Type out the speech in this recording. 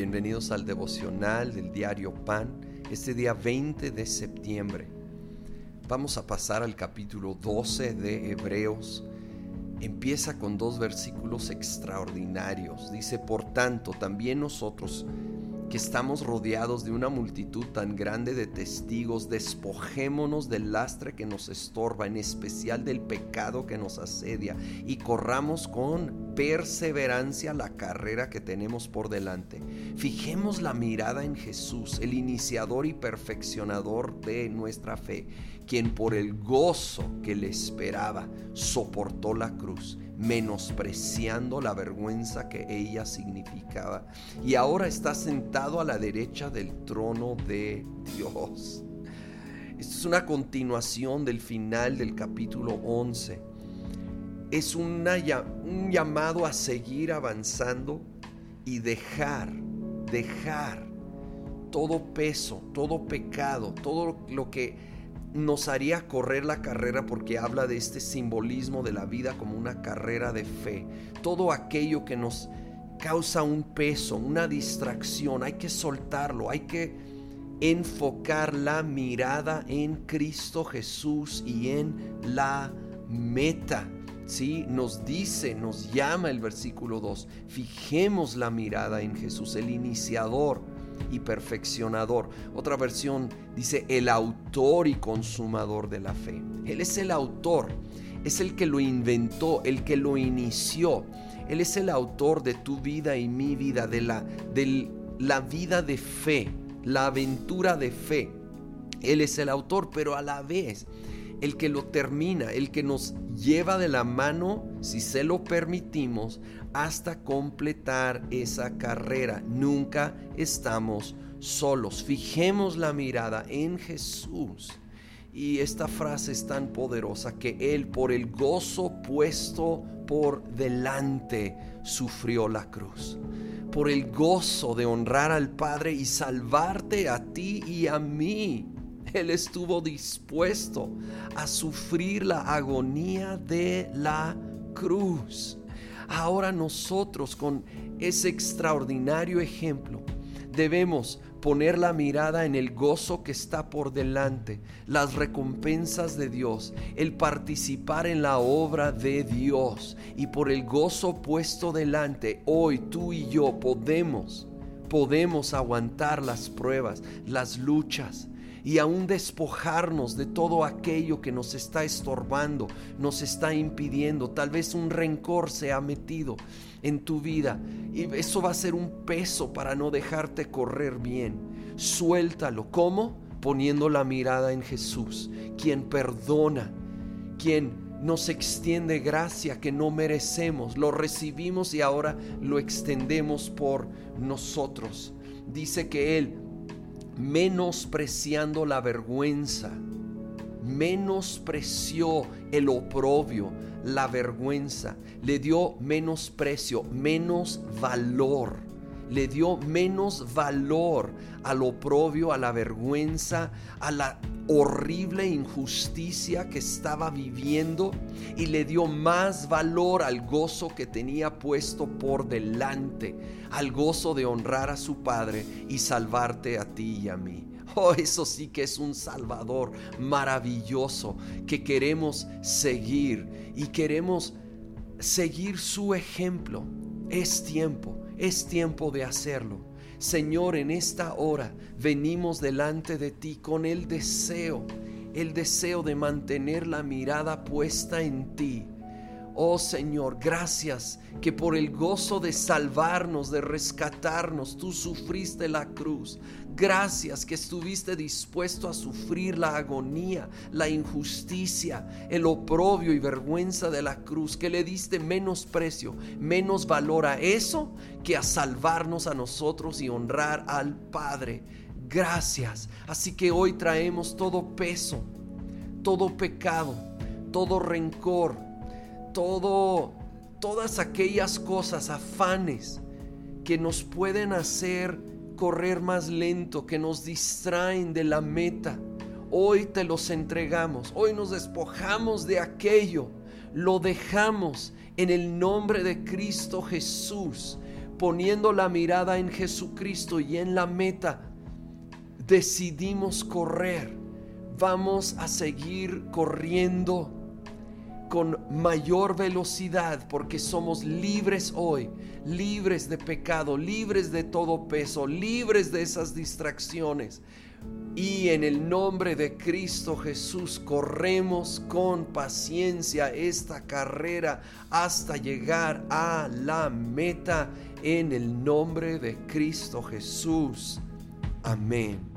Bienvenidos al devocional del diario Pan, este día 20 de septiembre. Vamos a pasar al capítulo 12 de Hebreos. Empieza con dos versículos extraordinarios. Dice, por tanto, también nosotros que estamos rodeados de una multitud tan grande de testigos, despojémonos del lastre que nos estorba, en especial del pecado que nos asedia, y corramos con perseverancia la carrera que tenemos por delante. Fijemos la mirada en Jesús, el iniciador y perfeccionador de nuestra fe, quien por el gozo que le esperaba soportó la cruz menospreciando la vergüenza que ella significaba. Y ahora está sentado a la derecha del trono de Dios. Esto es una continuación del final del capítulo 11. Es una, un llamado a seguir avanzando y dejar, dejar todo peso, todo pecado, todo lo que nos haría correr la carrera porque habla de este simbolismo de la vida como una carrera de fe. Todo aquello que nos causa un peso, una distracción, hay que soltarlo, hay que enfocar la mirada en Cristo Jesús y en la meta. ¿Sí? Nos dice, nos llama el versículo 2, fijemos la mirada en Jesús, el iniciador y perfeccionador. Otra versión dice el autor y consumador de la fe. Él es el autor, es el que lo inventó, el que lo inició. Él es el autor de tu vida y mi vida, de la, de la vida de fe, la aventura de fe. Él es el autor, pero a la vez el que lo termina, el que nos lleva de la mano, si se lo permitimos, hasta completar esa carrera. Nunca estamos solos. Fijemos la mirada en Jesús. Y esta frase es tan poderosa que Él por el gozo puesto por delante sufrió la cruz. Por el gozo de honrar al Padre y salvarte a ti y a mí. Él estuvo dispuesto a sufrir la agonía de la cruz. Ahora nosotros con ese extraordinario ejemplo debemos poner la mirada en el gozo que está por delante, las recompensas de Dios, el participar en la obra de Dios y por el gozo puesto delante, hoy tú y yo podemos, podemos aguantar las pruebas, las luchas, y aún despojarnos de todo aquello que nos está estorbando, nos está impidiendo. Tal vez un rencor se ha metido en tu vida y eso va a ser un peso para no dejarte correr bien. Suéltalo. ¿Cómo? Poniendo la mirada en Jesús, quien perdona, quien nos extiende gracia que no merecemos. Lo recibimos y ahora lo extendemos por nosotros. Dice que Él menospreciando la vergüenza, menospreció el oprobio, la vergüenza, le dio menosprecio, menos valor. Le dio menos valor al oprobio, a la vergüenza, a la horrible injusticia que estaba viviendo y le dio más valor al gozo que tenía puesto por delante, al gozo de honrar a su Padre y salvarte a ti y a mí. Oh, eso sí que es un Salvador maravilloso que queremos seguir y queremos seguir su ejemplo. Es tiempo es tiempo de hacerlo. Señor, en esta hora venimos delante de ti con el deseo, el deseo de mantener la mirada puesta en ti Oh Señor, gracias que por el gozo de salvarnos, de rescatarnos, tú sufriste la cruz. Gracias que estuviste dispuesto a sufrir la agonía, la injusticia, el oprobio y vergüenza de la cruz, que le diste menos precio, menos valor a eso que a salvarnos a nosotros y honrar al Padre. Gracias. Así que hoy traemos todo peso, todo pecado, todo rencor todo, todas aquellas cosas, afanes que nos pueden hacer correr más lento, que nos distraen de la meta. Hoy te los entregamos, hoy nos despojamos de aquello, lo dejamos en el nombre de Cristo Jesús poniendo la mirada en Jesucristo y en la meta, decidimos correr. Vamos a seguir corriendo con mayor velocidad porque somos libres hoy, libres de pecado, libres de todo peso, libres de esas distracciones. Y en el nombre de Cristo Jesús corremos con paciencia esta carrera hasta llegar a la meta en el nombre de Cristo Jesús. Amén.